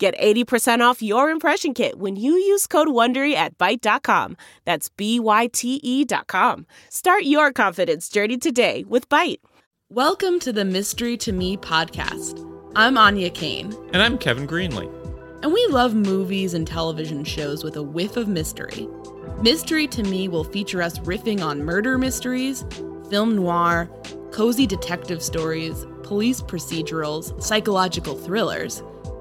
Get 80% off your impression kit when you use code WONDERY at Byte.com. That's B-Y-T-E dot com. Start your confidence journey today with Byte. Welcome to the Mystery to Me podcast. I'm Anya Kane. And I'm Kevin Greenlee. And we love movies and television shows with a whiff of mystery. Mystery to Me will feature us riffing on murder mysteries, film noir, cozy detective stories, police procedurals, psychological thrillers –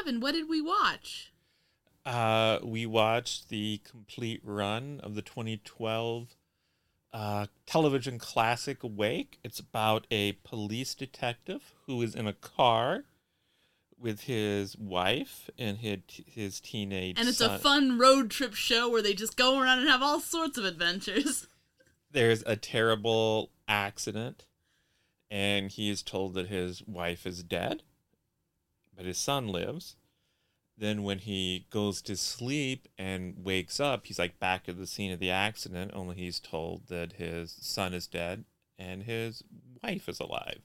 Kevin, what did we watch? Uh, we watched the complete run of the 2012 uh, television classic Awake. It's about a police detective who is in a car with his wife and his, his teenage And it's son. a fun road trip show where they just go around and have all sorts of adventures. There's a terrible accident, and he is told that his wife is dead but his son lives. Then when he goes to sleep and wakes up, he's like back at the scene of the accident, only he's told that his son is dead and his wife is alive.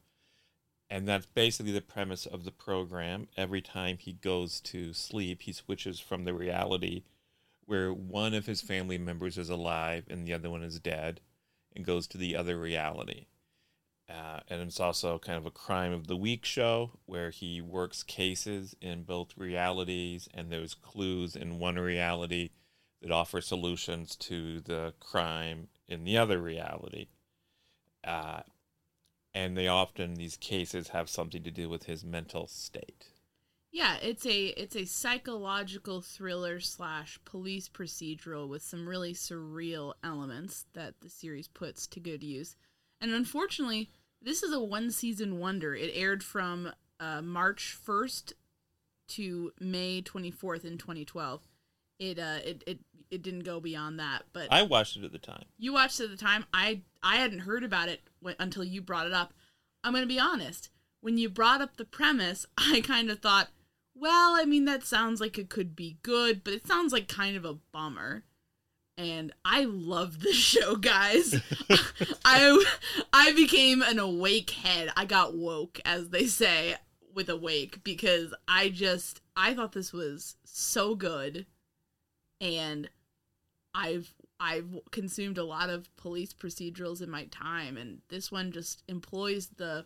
And that's basically the premise of the program. Every time he goes to sleep, he switches from the reality where one of his family members is alive and the other one is dead and goes to the other reality. Uh, and it's also kind of a crime of the week show where he works cases in both realities and there's clues in one reality that offer solutions to the crime in the other reality. Uh, and they often these cases have something to do with his mental state. Yeah, it's a it's a psychological thriller slash police procedural with some really surreal elements that the series puts to good use. And unfortunately, this is a one season wonder. It aired from uh, March 1st to May 24th in 2012. it uh it it, it didn't go beyond that. But I watched it at the time. you watched it at the time. I I hadn't heard about it when, until you brought it up. I'm gonna be honest. When you brought up the premise, I kind of thought, well, I mean that sounds like it could be good, but it sounds like kind of a bummer. And I love this show, guys. I I became an awake head. I got woke, as they say, with awake because I just I thought this was so good, and I've I've consumed a lot of police procedurals in my time, and this one just employs the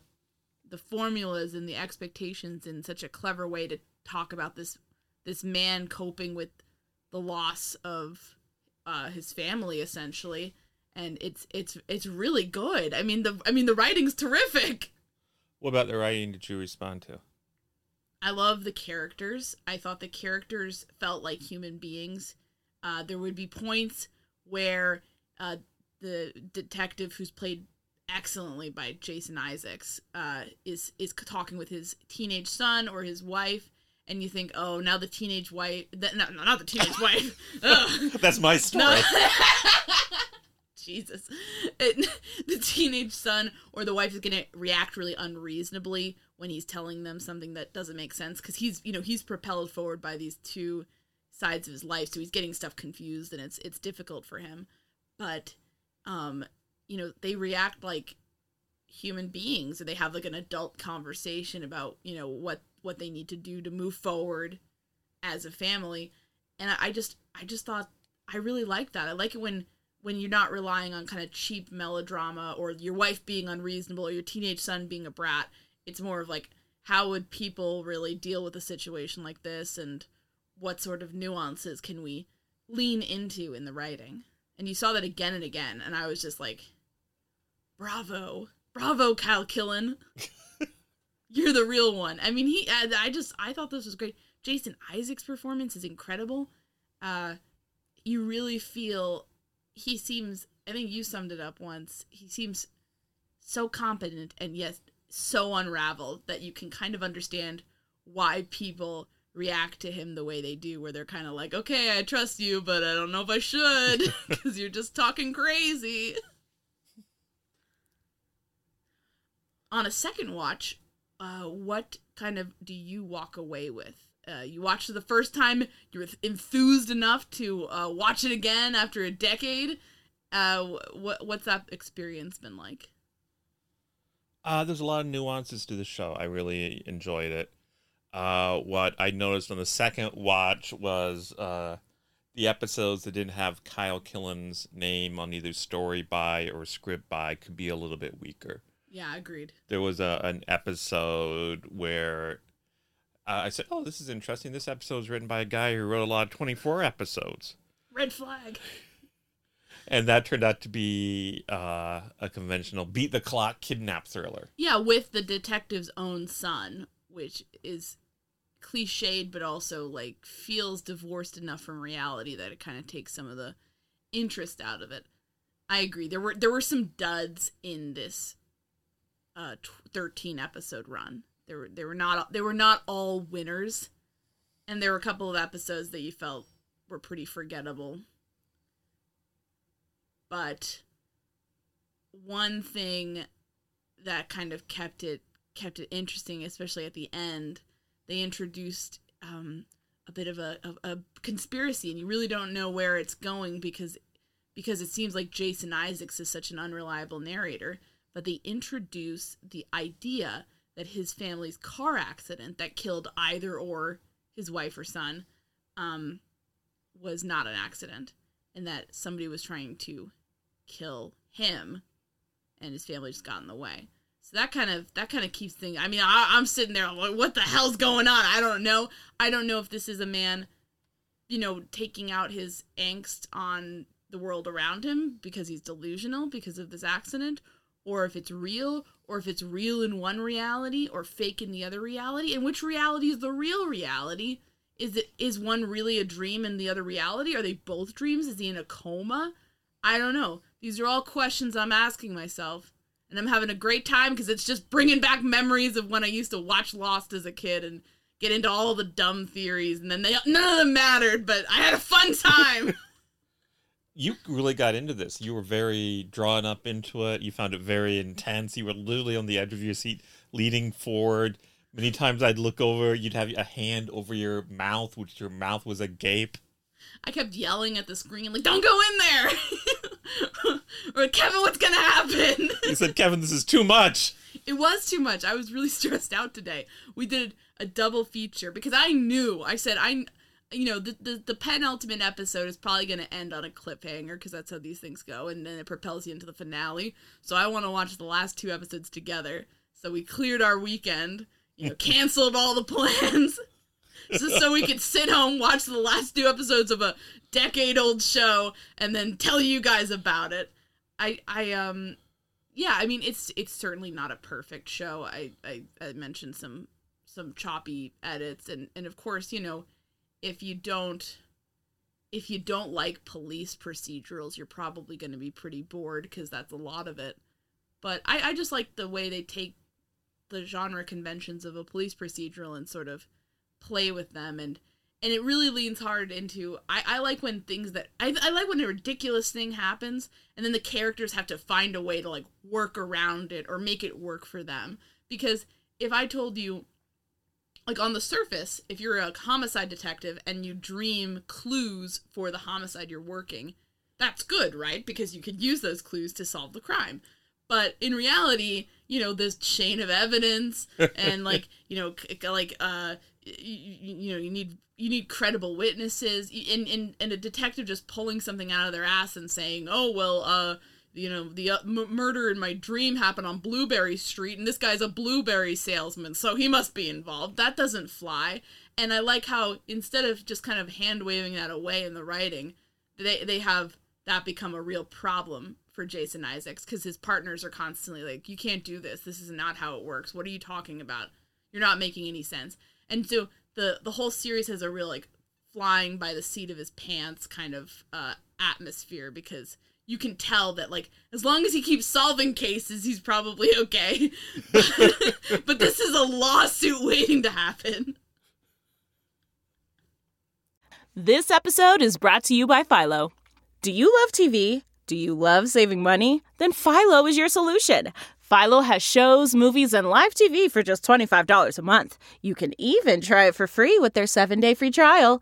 the formulas and the expectations in such a clever way to talk about this this man coping with the loss of uh, his family essentially and it's it's it's really good i mean the i mean the writing's terrific What about the writing did you respond to? I love the characters. I thought the characters felt like human beings. Uh, there would be points where uh, the detective, who's played excellently by Jason Isaacs, uh, is is talking with his teenage son or his wife, and you think, oh, now the teenage wife, the, no, no, not the teenage wife. That's my story. No. Jesus. It, the teenage son or the wife is going to react really unreasonably when he's telling them something that doesn't make sense because he's, you know, he's propelled forward by these two sides of his life, so he's getting stuff confused and it's it's difficult for him. But um, you know, they react like human beings or they have like an adult conversation about, you know, what what they need to do to move forward as a family. And I, just I just thought I really like that. I like it when when you're not relying on kind of cheap melodrama or your wife being unreasonable or your teenage son being a brat. It's more of like how would people really deal with a situation like this and what sort of nuances can we lean into in the writing. And you saw that again and again and I was just like bravo. Bravo Kyle Killen. You're the real one. I mean, he I, I just I thought this was great. Jason Isaac's performance is incredible. Uh you really feel he seems I think you summed it up once. He seems so competent and yet so unraveled that you can kind of understand why people react to him the way they do where they're kind of like, "Okay, I trust you, but I don't know if I should cuz you're just talking crazy." On a second watch, uh, what kind of do you walk away with? Uh, you watched it the first time, you were enthused enough to uh, watch it again after a decade. Uh, what what's that experience been like? Uh, there's a lot of nuances to the show. I really enjoyed it. What I noticed on the second watch was the episodes that didn't have Kyle Killen's name on either story by or script by could be a little bit weaker. Yeah, agreed. There was a, an episode where uh, I said, "Oh, this is interesting. This episode is written by a guy who wrote a lot of 24 episodes." Red flag. and that turned out to be uh, a conventional beat the clock kidnap thriller. Yeah, with the detective's own son, which is cliched but also like feels divorced enough from reality that it kind of takes some of the interest out of it. I agree. There were there were some duds in this uh 13 episode run. There were there were not they were not all winners and there were a couple of episodes that you felt were pretty forgettable. But one thing that kind of kept it kept it interesting, especially at the end, they introduced um, a bit of a, a, a conspiracy, and you really don't know where it's going because because it seems like Jason Isaacs is such an unreliable narrator. But they introduce the idea that his family's car accident that killed either or his wife or son um, was not an accident, and that somebody was trying to kill him, and his family just got in the way. So that kind of that kind of keeps things. I mean, I, I'm sitting there like, what the hell's going on? I don't know. I don't know if this is a man, you know, taking out his angst on the world around him because he's delusional because of this accident, or if it's real, or if it's real in one reality or fake in the other reality. And which reality is the real reality? Is it is one really a dream and the other reality? Are they both dreams? Is he in a coma? I don't know. These are all questions I'm asking myself. And I'm having a great time because it's just bringing back memories of when I used to watch Lost as a kid and get into all the dumb theories, and then they none of them mattered. But I had a fun time. you really got into this. You were very drawn up into it. You found it very intense. You were literally on the edge of your seat, leaning forward. Many times I'd look over, you'd have a hand over your mouth, which your mouth was agape. I kept yelling at the screen, like, don't go in there! or, Kevin, what's gonna happen? you said, Kevin, this is too much. It was too much. I was really stressed out today. We did a double feature because I knew, I said, I, you know, the, the, the penultimate episode is probably going to end on a cliffhanger because that's how these things go. And then it propels you into the finale. So I want to watch the last two episodes together. So we cleared our weekend, you know, canceled all the plans. just so we could sit home, watch the last two episodes of a decade old show, and then tell you guys about it. I, I, um, yeah, I mean, it's it's certainly not a perfect show. I, I, I mentioned some some choppy edits, and and of course, you know, if you don't if you don't like police procedurals, you're probably going to be pretty bored because that's a lot of it. But I, I just like the way they take the genre conventions of a police procedural and sort of play with them and and it really leans hard into I, I like when things that I, I like when a ridiculous thing happens and then the characters have to find a way to like work around it or make it work for them because if i told you like on the surface if you're a homicide detective and you dream clues for the homicide you're working that's good right? Because you could use those clues to solve the crime. But in reality you know this chain of evidence and like you know like uh you, you, know you need you need credible witnesses and, and and a detective just pulling something out of their ass and saying oh well uh you know the uh, m- murder in my dream happened on blueberry street and this guy's a blueberry salesman so he must be involved. That doesn't fly. And i like how instead of just kind of hand waving that away in the writing they they have that become a real problem for jason isaacs because his partners are constantly like you can't do this. This is not how it works. What are you talking about? You're not making any sense. And so the the whole series has a real like flying by the seat of his pants kind of uh, atmosphere because you can tell that like as long as he keeps solving cases he's probably okay. But this is a lawsuit waiting to happen. This episode is brought to you by philo. Do you love tv do you love saving money? Then philo is your solution. Philo has shows, movies, and live TV for just $25 a month. You can even try it for free with their seven day free trial.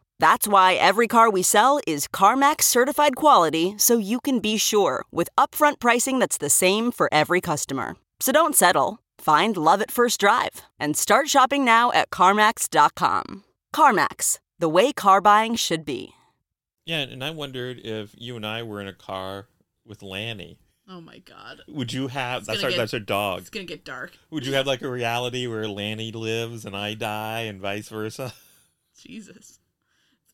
That's why every car we sell is CarMax certified quality so you can be sure with upfront pricing that's the same for every customer. So don't settle. Find love at first drive and start shopping now at CarMax.com. CarMax, the way car buying should be. Yeah, and I wondered if you and I were in a car with Lanny. Oh my god. Would you have that's our get, that's our dog. It's gonna get dark. Would you have like a reality where Lanny lives and I die and vice versa? Jesus.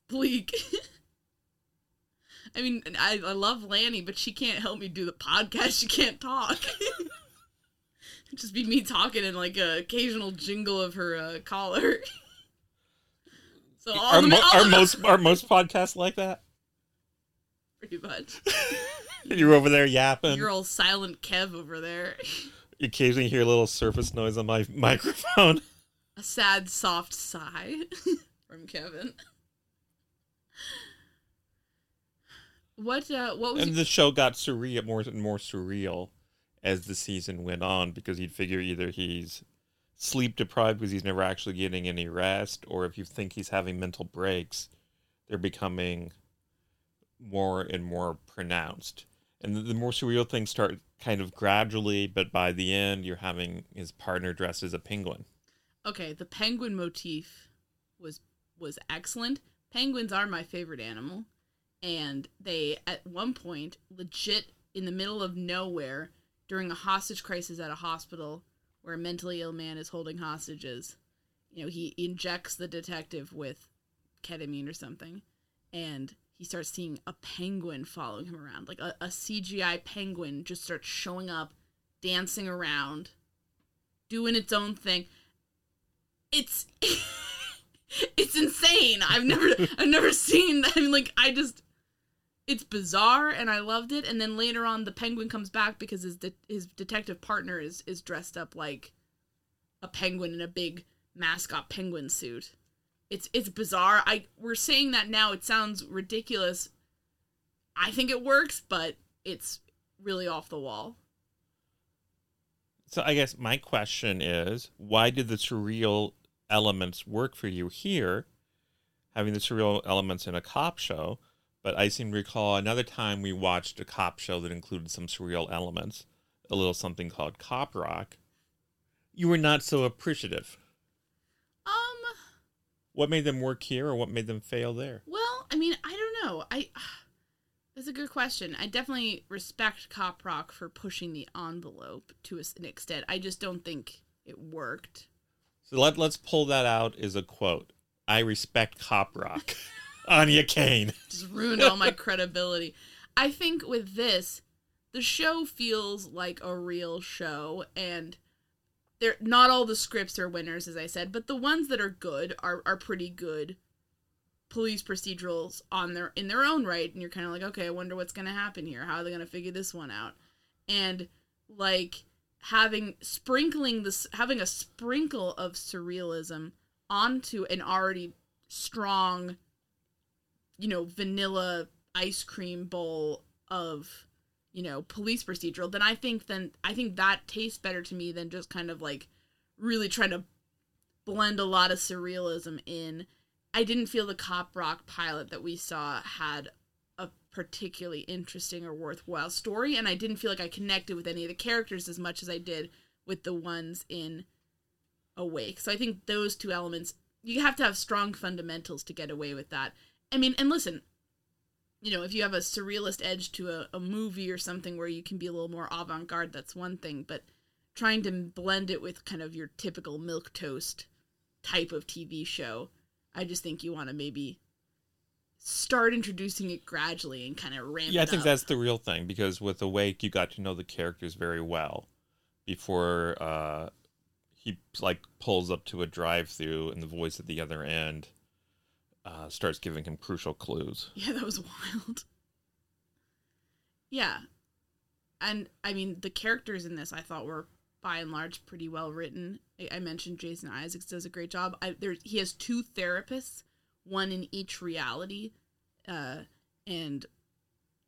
Bleak. I mean, I, I love Lanny, but she can't help me do the podcast. She can't talk. just be me talking and like a occasional jingle of her uh, collar. so all are, the, mo- all are most are most podcasts like that? pretty much. You're over there yapping. You're all silent Kev over there. You occasionally hear a little surface noise on my microphone. A sad, soft sigh from Kevin. What uh what was And the show got surreal, more and more surreal as the season went on because you'd figure either he's sleep deprived because he's never actually getting any rest, or if you think he's having mental breaks, they're becoming more and more pronounced. And the, the more surreal things start kind of gradually, but by the end, you're having his partner dressed as a penguin. Okay, the penguin motif was was excellent. Penguins are my favorite animal, and they at one point legit in the middle of nowhere during a hostage crisis at a hospital where a mentally ill man is holding hostages. You know, he injects the detective with ketamine or something, and he starts seeing a penguin following him around. Like a, a CGI penguin just starts showing up, dancing around, doing its own thing. It's it's insane. I've never I've never seen. I mean, like I just it's bizarre and I loved it. And then later on, the penguin comes back because his de- his detective partner is is dressed up like a penguin in a big mascot penguin suit. It's it's bizarre. I we're saying that now. It sounds ridiculous. I think it works, but it's really off the wall. So I guess my question is, why did the surreal elements work for you here, having the surreal elements in a cop show? But I seem to recall another time we watched a cop show that included some surreal elements, a little something called Cop Rock. You were not so appreciative. Um. What made them work here, or what made them fail there? Well, I mean, I don't know. I that's a good question. I definitely respect Cop Rock for pushing the envelope to an extent. I just don't think it worked. So let let's pull that out as a quote. I respect Cop Rock. Anya Kane. Just ruined all my credibility. I think with this, the show feels like a real show and they're not all the scripts are winners as I said, but the ones that are good are are pretty good police procedurals on their in their own right and you're kind of like, "Okay, I wonder what's going to happen here. How are they going to figure this one out?" And like having sprinkling this having a sprinkle of surrealism onto an already strong you know vanilla ice cream bowl of you know police procedural then i think then i think that tastes better to me than just kind of like really trying to blend a lot of surrealism in. I didn't feel the cop rock pilot that we saw had a particularly interesting or worthwhile story and i didn't feel like i connected with any of the characters as much as i did with the ones in awake. So i think those two elements you have to have strong fundamentals to get away with that I mean, and listen, you know, if you have a surrealist edge to a, a movie or something where you can be a little more avant garde, that's one thing. But trying to blend it with kind of your typical milk toast type of TV show, I just think you want to maybe start introducing it gradually and kind of ramp. Yeah, I think up. that's the real thing because with Awake, you got to know the characters very well before uh, he like pulls up to a drive-through and the voice at the other end uh, starts giving him crucial clues. Yeah, that was wild. Yeah. And I mean, the characters in this I thought were by and large pretty well written. I, I mentioned Jason Isaacs does a great job. I, there, he has two therapists, one in each reality, uh, and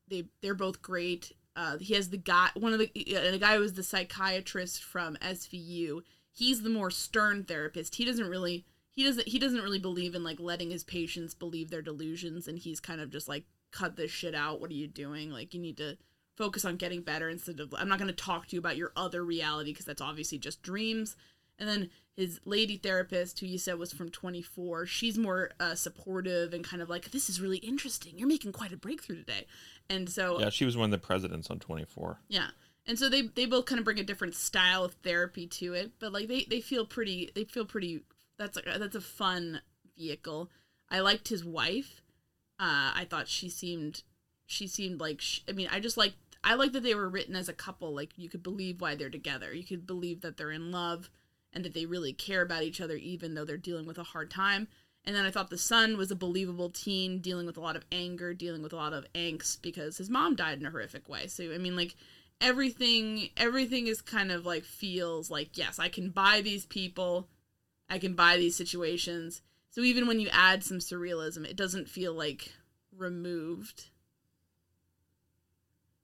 they they're both great. Uh, he has the guy, one of the uh, the guy was the psychiatrist from SVU. He's the more stern therapist. He doesn't really he doesn't he doesn't really believe in like letting his patients believe their delusions and he's kind of just like cut this shit out. What are you doing? Like you need to focus on getting better instead of i'm not going to talk to you about your other reality because that's obviously just dreams. And then his lady therapist who you said was from 24 she's more uh, supportive and kind of like this is really interesting. You're making quite a breakthrough today. And so Yeah, she was one of the presidents on 24. yeah. And so they they both kind of bring a different style of therapy to it, but like they they feel pretty they feel pretty that's a that's a fun vehicle. I liked his wife. Uh I thought she seemed she seemed like sh I mean, I just like I like that they were written as a couple like you could believe why they're together. You could believe that they're in love and that they really care about each other even though they're dealing with a hard time. And then I thought the son was a believable teen dealing with a lot of anger, dealing with a lot of angst because his mom died in a horrific way. So I mean like everything everything is kind of like feels like yes, I can buy these people. I can buy these situations. So even when you add some surrealism, it doesn't feel like removed.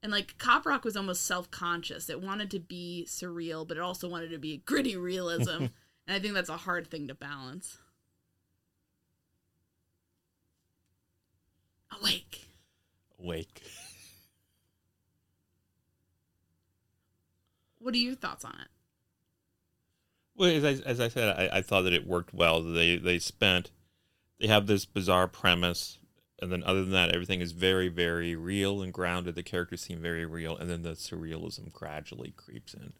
And like Cop Rock was almost self-conscious. It wanted to be surreal, but it also wanted to be gritty realism. and I think that's a hard thing to balance. Awake. Awake. What are your thoughts on it? Well, as I, as I said, I, I thought that it worked well. They they spent, they have this bizarre premise, and then other than that, everything is very very real and grounded. The characters seem very real, and then the surrealism gradually creeps in.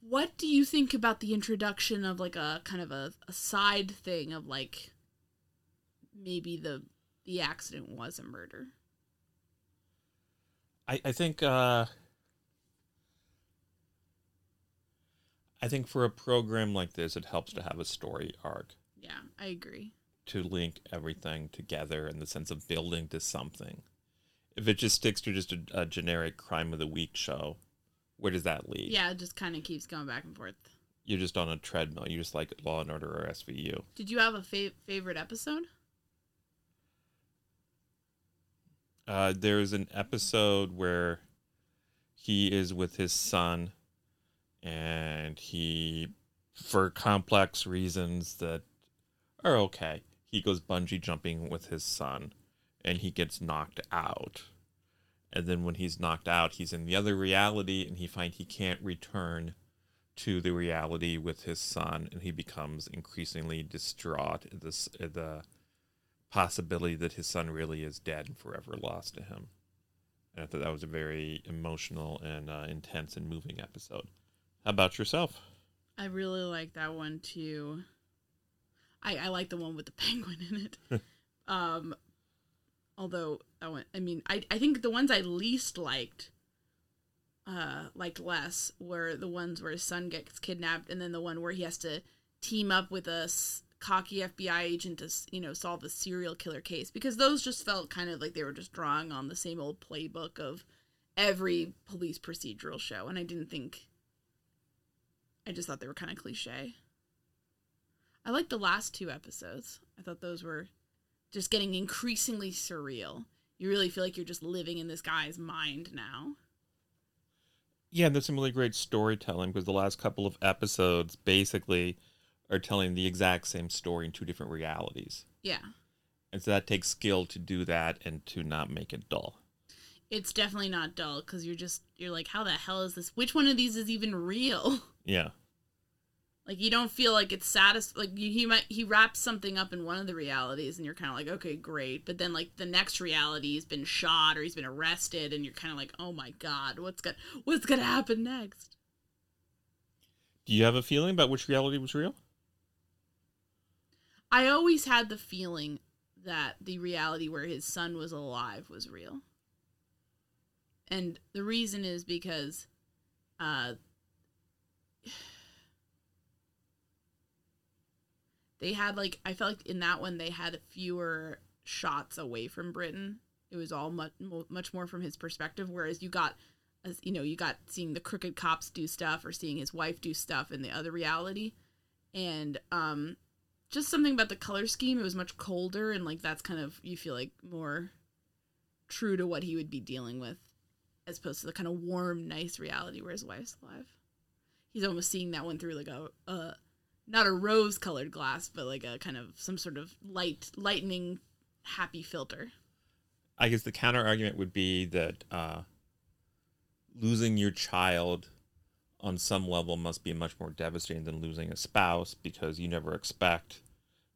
What do you think about the introduction of like a kind of a, a side thing of like maybe the the accident was a murder? I I think uh, I think for a program like this, it helps to have a story arc Yeah, I agree. to link everything together in the sense of building to something. If it just sticks to just a, a generic crime of the week show, where does that lead? Yeah, it just kind of keeps going back and forth. You're just on a treadmill. You're just like Law and Order or SVU. Did you have a fa- favorite episode? Uh, there's an episode where he is with his son, and he, for complex reasons that are okay, he goes bungee jumping with his son, and he gets knocked out. And then when he's knocked out, he's in the other reality, and he finds he can't return to the reality with his son, and he becomes increasingly distraught at this at the possibility that his son really is dead and forever lost to him. And I thought that was a very emotional and uh, intense and moving episode. How about yourself? I really like that one too. I I like the one with the penguin in it. um, although I went, I mean, I I think the ones I least liked, uh, liked less were the ones where his son gets kidnapped, and then the one where he has to team up with a s- cocky FBI agent to you know solve a serial killer case because those just felt kind of like they were just drawing on the same old playbook of every police procedural show, and I didn't think. I just thought they were kind of cliche. I liked the last two episodes. I thought those were just getting increasingly surreal. You really feel like you're just living in this guy's mind now. Yeah, and there's some really great storytelling because the last couple of episodes basically are telling the exact same story in two different realities. Yeah. And so that takes skill to do that and to not make it dull. It's definitely not dull because you're just, you're like, how the hell is this? Which one of these is even real? Yeah. Like you don't feel like it's satis like you, he might he wraps something up in one of the realities and you're kind of like okay great but then like the next reality he's been shot or he's been arrested and you're kind of like oh my god what's gonna what's gonna happen next Do you have a feeling about which reality was real? I always had the feeling that the reality where his son was alive was real and the reason is because uh they had like I felt like in that one they had fewer shots away from Britten. It was all much much more from his perspective. Whereas you got, as you know, you got seeing the crooked cops do stuff or seeing his wife do stuff in the other reality, and um, just something about the color scheme. It was much colder and like that's kind of you feel like more true to what he would be dealing with, as opposed to the kind of warm, nice reality where his wife's alive. He's almost seeing that one through like a uh not a rose colored glass, but like a kind of some sort of light, lightning, happy filter. I guess the counter argument would be that uh, losing your child on some level must be much more devastating than losing a spouse because you never expect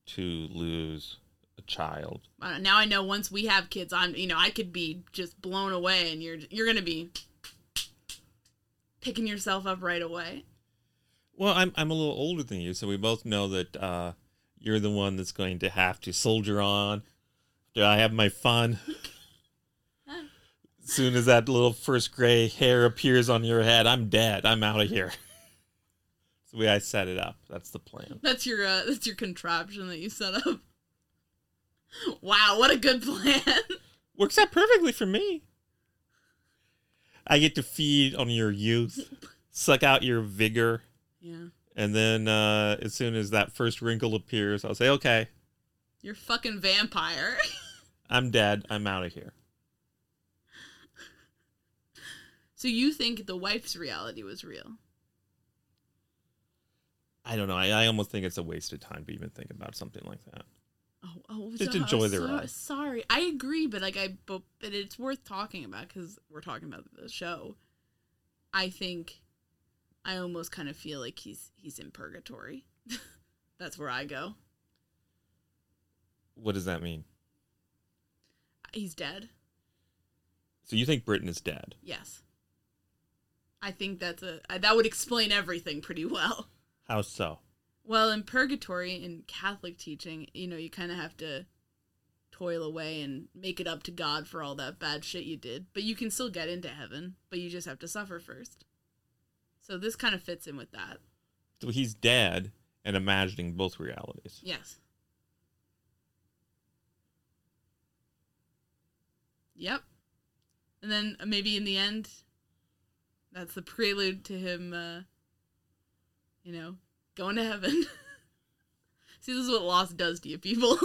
to lose a child. Uh, now I know once we have kids, on you know I could be just blown away, and you're you're gonna be picking yourself up right away. Well, I'm I'm a little older than you, so we both know that uh, you're the one that's going to have to soldier on. Do I have my fun? as soon as that little first gray hair appears on your head, I'm dead. I'm out of here. It's the way I set it up. That's the plan. That's your uh, that's your contraption that you set up. Wow, what a good plan. Works out perfectly for me. I get to feed on your youth, suck out your vigor, yeah. and then uh, as soon as that first wrinkle appears, I'll say, "Okay, You're fucking vampire. I'm dead. I'm out of here." so you think the wife's reality was real? I don't know. I, I almost think it's a waste of time to even think about something like that. Oh, oh Just so- enjoy the so- ride. Sorry, I agree, but like I, but, but it's worth talking about because we're talking about the show. I think, I almost kind of feel like he's he's in purgatory. That's where I go. What does that mean? He's dead. So you think Britten is dead? Yes. I think that's a that would explain everything pretty well. How so? Well, in purgatory, in Catholic teaching, you know, you kind of have to toil away and make it up to God for all that bad shit you did. But you can still get into heaven, but you just have to suffer first. So this kind of fits in with that. So he's dead and imagining both realities. Yes. Yep. And then uh, maybe in the end, that's the prelude to him, uh, you know, going to heaven. See, this is what loss does to you people.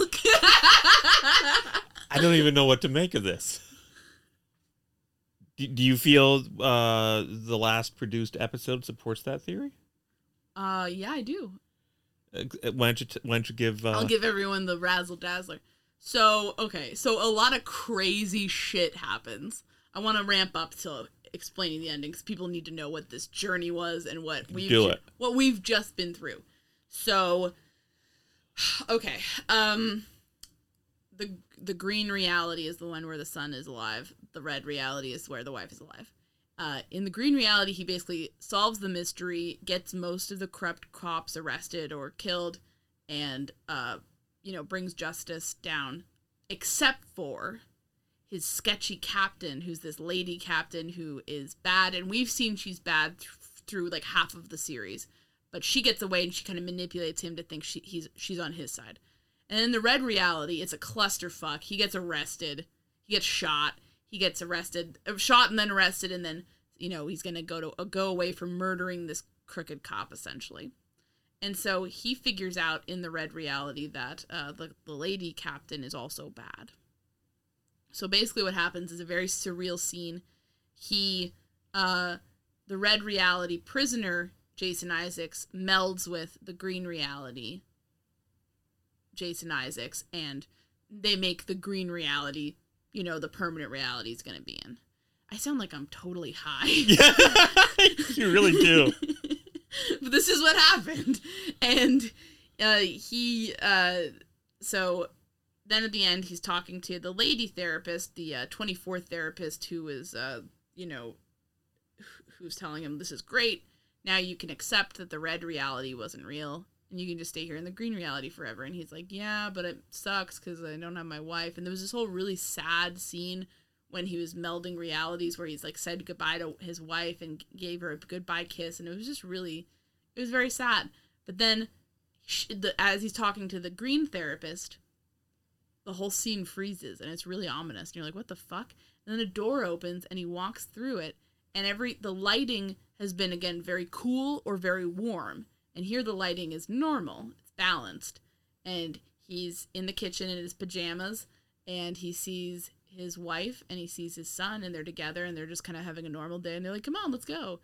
I don't even know what to make of this. Do, do you feel uh, the last produced episode supports that theory? uh, yeah, I do. Uh, why don't you t- why don't you give? Uh, I'll give everyone the razzle dazzler. So, okay, so a lot of crazy shit happens. I want to ramp up to explaining the ending because people need to know what this journey was and what we've it. what we've just been through. So, okay, um, the the green reality is the one where the son is alive. The red reality is where the wife is alive. Uh, in the green reality, he basically solves the mystery, gets most of the corrupt cops arrested or killed, and uh, you know brings justice down, except for his sketchy captain, who's this lady captain who is bad, and we've seen she's bad th- through like half of the series, but she gets away and she kind of manipulates him to think she he's she's on his side. And in the red reality, it's a clusterfuck. He gets arrested, he gets shot, he gets arrested, uh, shot and then arrested, and then you know he's gonna go to uh, go away from murdering this crooked cop essentially. And so he figures out in the red reality that uh, the the lady captain is also bad. So basically, what happens is a very surreal scene. He, uh, the red reality prisoner, Jason Isaacs, melds with the green reality, Jason Isaacs, and they make the green reality, you know, the permanent reality is going to be in. I sound like I'm totally high. you really do. but this is what happened. And uh, he, uh, so then at the end, he's talking to the lady therapist, the uh, 24th therapist, who is, uh, you know, who's telling him this is great. Now you can accept that the red reality wasn't real. And you can just stay here in the green reality forever. And he's like, Yeah, but it sucks because I don't have my wife. And there was this whole really sad scene when he was melding realities where he's like said goodbye to his wife and gave her a goodbye kiss. And it was just really, it was very sad. But then, as he's talking to the green therapist, the whole scene freezes and it's really ominous. And you're like, what the fuck? And then a door opens and he walks through it, and every the lighting has been again very cool or very warm. And here the lighting is normal, it's balanced. And he's in the kitchen in his pajamas and he sees his wife and he sees his son and they're together and they're just kind of having a normal day and they're like, "Come on, let's go."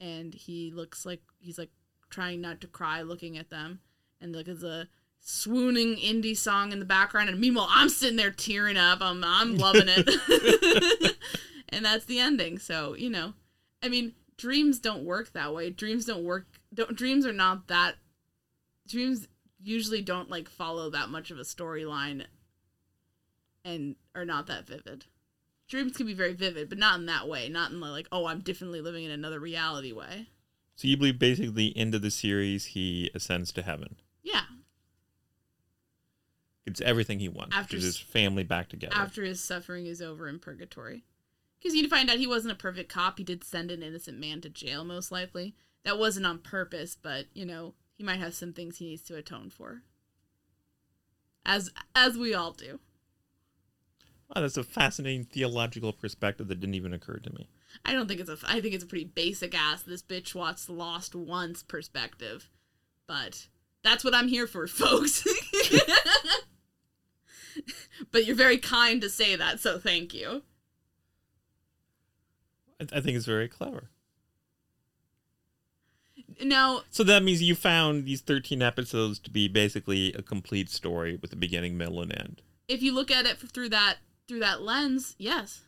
And he looks like he's like trying not to cry looking at them and like there's a swooning indie song in the background and meanwhile I'm sitting there tearing up. I'm I'm loving it. and that's the ending. So, you know, I mean, dreams don't work that way. Dreams don't work don't dreams are not that dreams usually don't like follow that much of a storyline and are not that vivid. Dreams can be very vivid, but not in that way. Not in the like, oh, I'm differently living in another reality way. So you believe basically end of the series he ascends to heaven. Yeah. It's everything he wants. After After his family back together. After his suffering is over in purgatory. Because you find out he wasn't a perfect cop. He did send an innocent man to jail, most likely. That wasn't on purpose, but you know, he might have some things he needs to atone for. As as we all do. Wow, that's a fascinating theological perspective that didn't even occur to me. I don't think it's a I think it's a pretty basic ass this bitch watched Lost once perspective. But that's what I'm here for, folks. but you're very kind to say that, so thank you. I, I think it's very clever. Now, So that means you found these 13 episodes to be basically a complete story with a beginning, middle, and end. if you look at it through that through that lens, yes.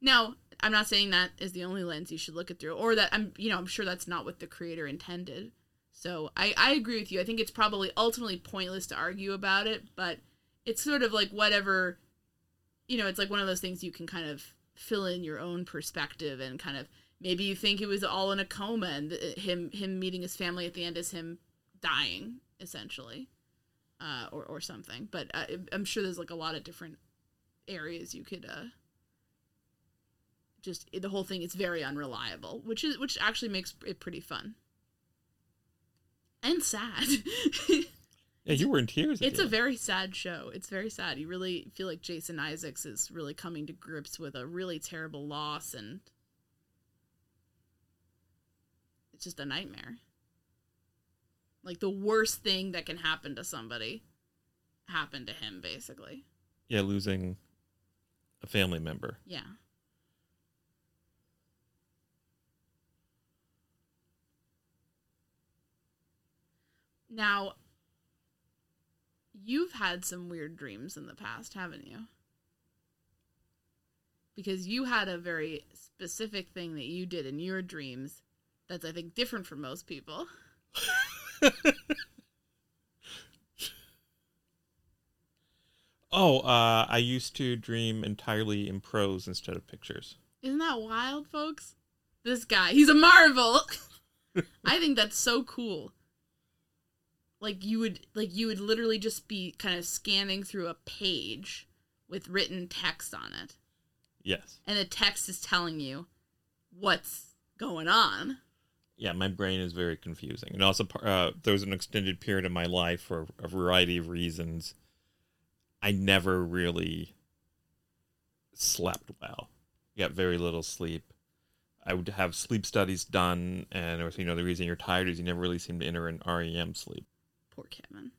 Now, I'm not saying that is the only lens you should look at through, or that I'm, you know, I'm sure that's not what the creator intended. So I, I agree with you. I think it's probably ultimately pointless to argue about it, but it's sort of like whatever, you know, it's like one of those things you can kind of fill in your own perspective and kind of maybe you think it was all in a coma and him him meeting his family at the end is him dying essentially, uh, or or something. But uh, I'm sure there's like a lot of different areas you could uh just the whole thing is very unreliable which is which actually makes it pretty fun and sad Yeah, you were in tears. it's a very sad show it's very sad you really feel like jason isaacs is really coming to grips with a really terrible loss and it's just a nightmare like the worst thing that can happen to somebody happened to him basically yeah, losing a family member. yeah Now, you've had some weird dreams in the past, haven't you? Because you had a very specific thing that you did in your dreams that's, I think, different from most people. Oh, uh, I used to dream entirely in prose instead of pictures. Isn't that wild, folks? This guy, he's a marvel. I think that's so cool. Like you would like you would literally just be kind of scanning through a page with written text on it. Yes. And the text is telling you what's going on. Yeah, my brain is very confusing. And also, uh, there was an extended period of my life for a variety of reasons. I never really slept well. Got very little sleep. I would have sleep studies done, and was, you know, the reason you're tired is you never really seem to enter an REM sleep. Poor Kevin.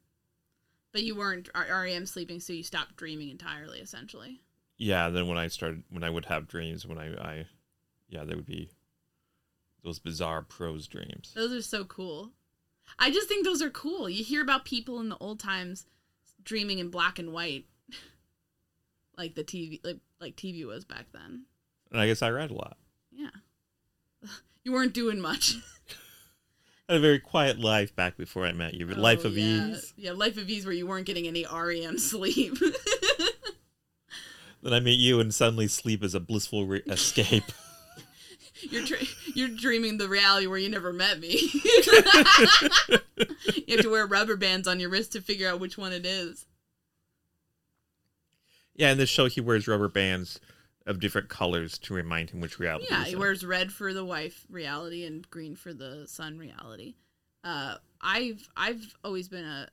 But you weren't REM sleeping, so you stopped dreaming entirely, essentially. Yeah, then when I started, when I would have dreams, when I, I yeah, they would be those bizarre prose dreams. Those are so cool. I just think those are cool. You hear about people in the old times dreaming in black and white, like the TV, like like TV was back then. And I guess I read a lot. Yeah, you weren't doing much. I had a very quiet life back before I met you. life Oh, of yeah. ease. Yeah, life of ease, where you weren't getting any REM sleep. Then I meet you, and suddenly sleep is a blissful re- escape. You're you're dreaming the reality where you never met me. you have to wear rubber bands on your wrist to figure out which one it is. yeah, in this show, he wears rubber bands of different colors to remind him which reality. Yeah, he in. wears red for the wife reality and green for the son reality. Uh, I've I've always been a,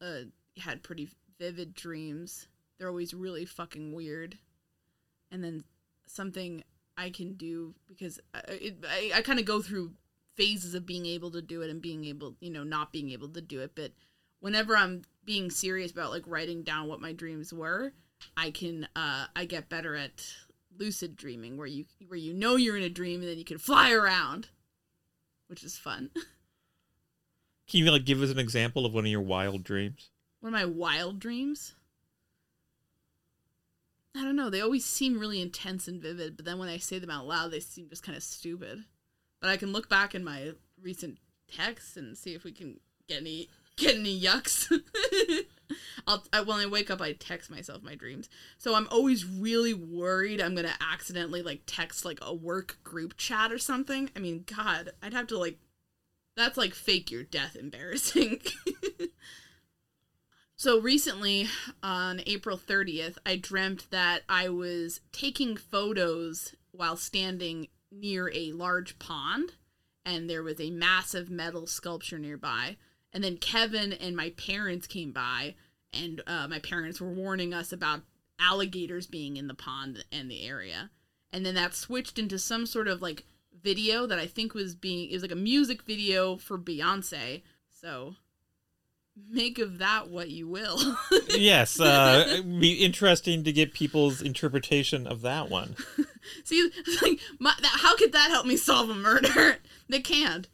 a had pretty vivid dreams. They're always really fucking weird, and then something I can do because I, it, I, I kind of go through phases of being able to do it and being able, you know, not being able to do it. But whenever I'm being serious about like writing down what my dreams were, I can uh, I get better at lucid dreaming where you where you know you're in a dream and then you can fly around, which is fun. Can you like give us an example of one of your wild dreams? One of my wild dreams. I don't know. They always seem really intense and vivid, but then when I say them out loud, they seem just kind of stupid. But I can look back in my recent texts and see if we can get any get any yucks. I'll I, when I wake up, I text myself my dreams. So I'm always really worried I'm gonna accidentally like text like a work group chat or something. I mean, God, I'd have to like. That's like fake your death embarrassing. So recently, on April 30th, I dreamt that I was taking photos while standing near a large pond, and there was a massive metal sculpture nearby. And then Kevin and my parents came by, and uh, my parents were warning us about alligators being in the pond and the area. And then that switched into some sort of like video that I think was being, it was like a music video for Beyonce. So make of that what you will. yes, uh, it'd be interesting to get people's interpretation of that one. See, like, my, that, how could that help me solve a murder? they can't.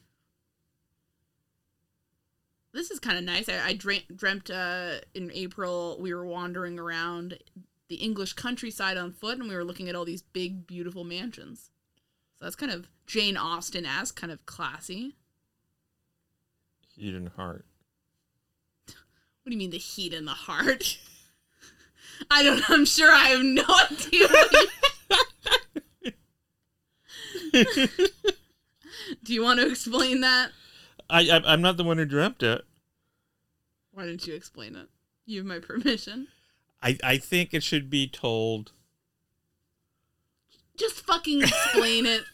This is kind of nice. I, I dreamt, dreamt uh, in April we were wandering around the English countryside on foot and we were looking at all these big, beautiful mansions. So that's kind of Jane Austen as kind of classy. And heart. What do you mean the heat in the heart? I don't I'm sure I have no idea. do you want to explain that? I, I I'm not the one who dreamt it. Why didn't you explain it? You have my permission. I I think it should be told. Just fucking explain it.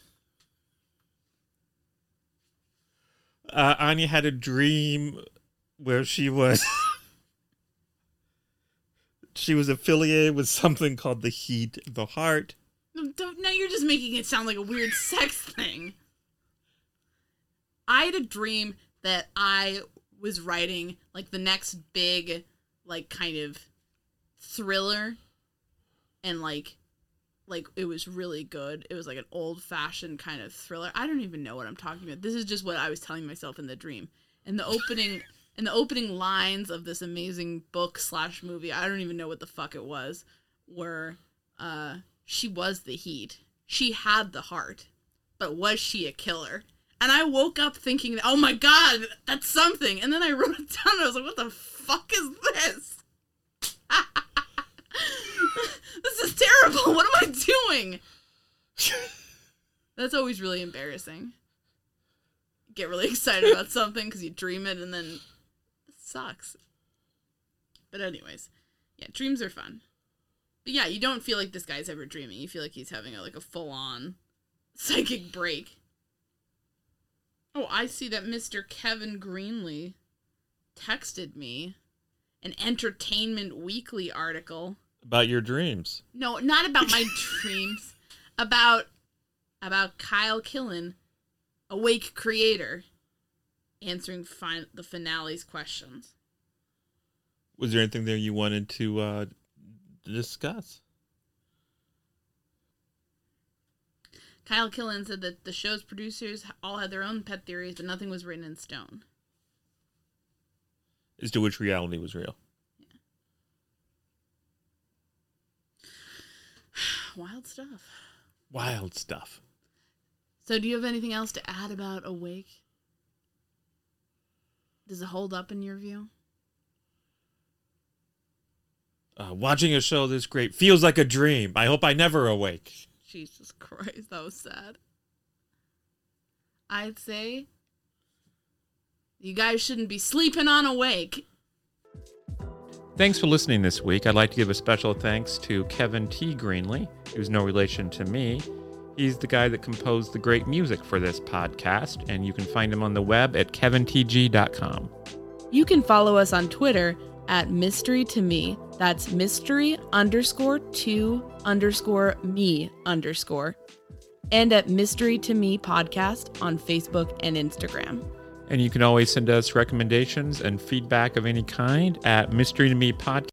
Uh, Anya had a dream where she was she was affiliated with something called the Heat the Heart. Don't, now you're just making it sound like a weird sex thing. I had a dream that I was writing like the next big, like kind of thriller, and like, like it was really good. It was like an old fashioned kind of thriller. I don't even know what I'm talking about. This is just what I was telling myself in the dream. And the opening, and the opening lines of this amazing book slash movie. I don't even know what the fuck it was. Were, uh, she was the heat. She had the heart, but was she a killer? And I woke up thinking, oh my god, that's something. And then I wrote it down and I was like, what the fuck is this? this is terrible. What am I doing? That's always really embarrassing. Get really excited about something because you dream it and then sucks. But, anyways, yeah, dreams are fun. But yeah, you don't feel like this guy's ever dreaming. You feel like he's having a, like a full on psychic break. Oh, I see that Mr. Kevin Greenlee texted me an Entertainment Weekly article. About your dreams. No, not about my dreams. About about Kyle Killen, awake creator, answering fin- the finale's questions. Was there anything there you wanted to uh, discuss? Kyle Killen said that the show's producers all had their own pet theories, but nothing was written in stone. As to which reality was real. Yeah. Wild stuff. Wild stuff. So, do you have anything else to add about Awake? Does it hold up in your view? Uh, watching a show this great feels like a dream. I hope I never awake. Jesus Christ, that was sad. I'd say you guys shouldn't be sleeping on Awake. Thanks for listening this week. I'd like to give a special thanks to Kevin T. Greenlee, who's no relation to me. He's the guy that composed the great music for this podcast, and you can find him on the web at kevintg.com. You can follow us on Twitter at mystery to me. That's mystery underscore to underscore me underscore. And at mystery to me podcast on Facebook and Instagram. And you can always send us recommendations and feedback of any kind at mystery to me podcast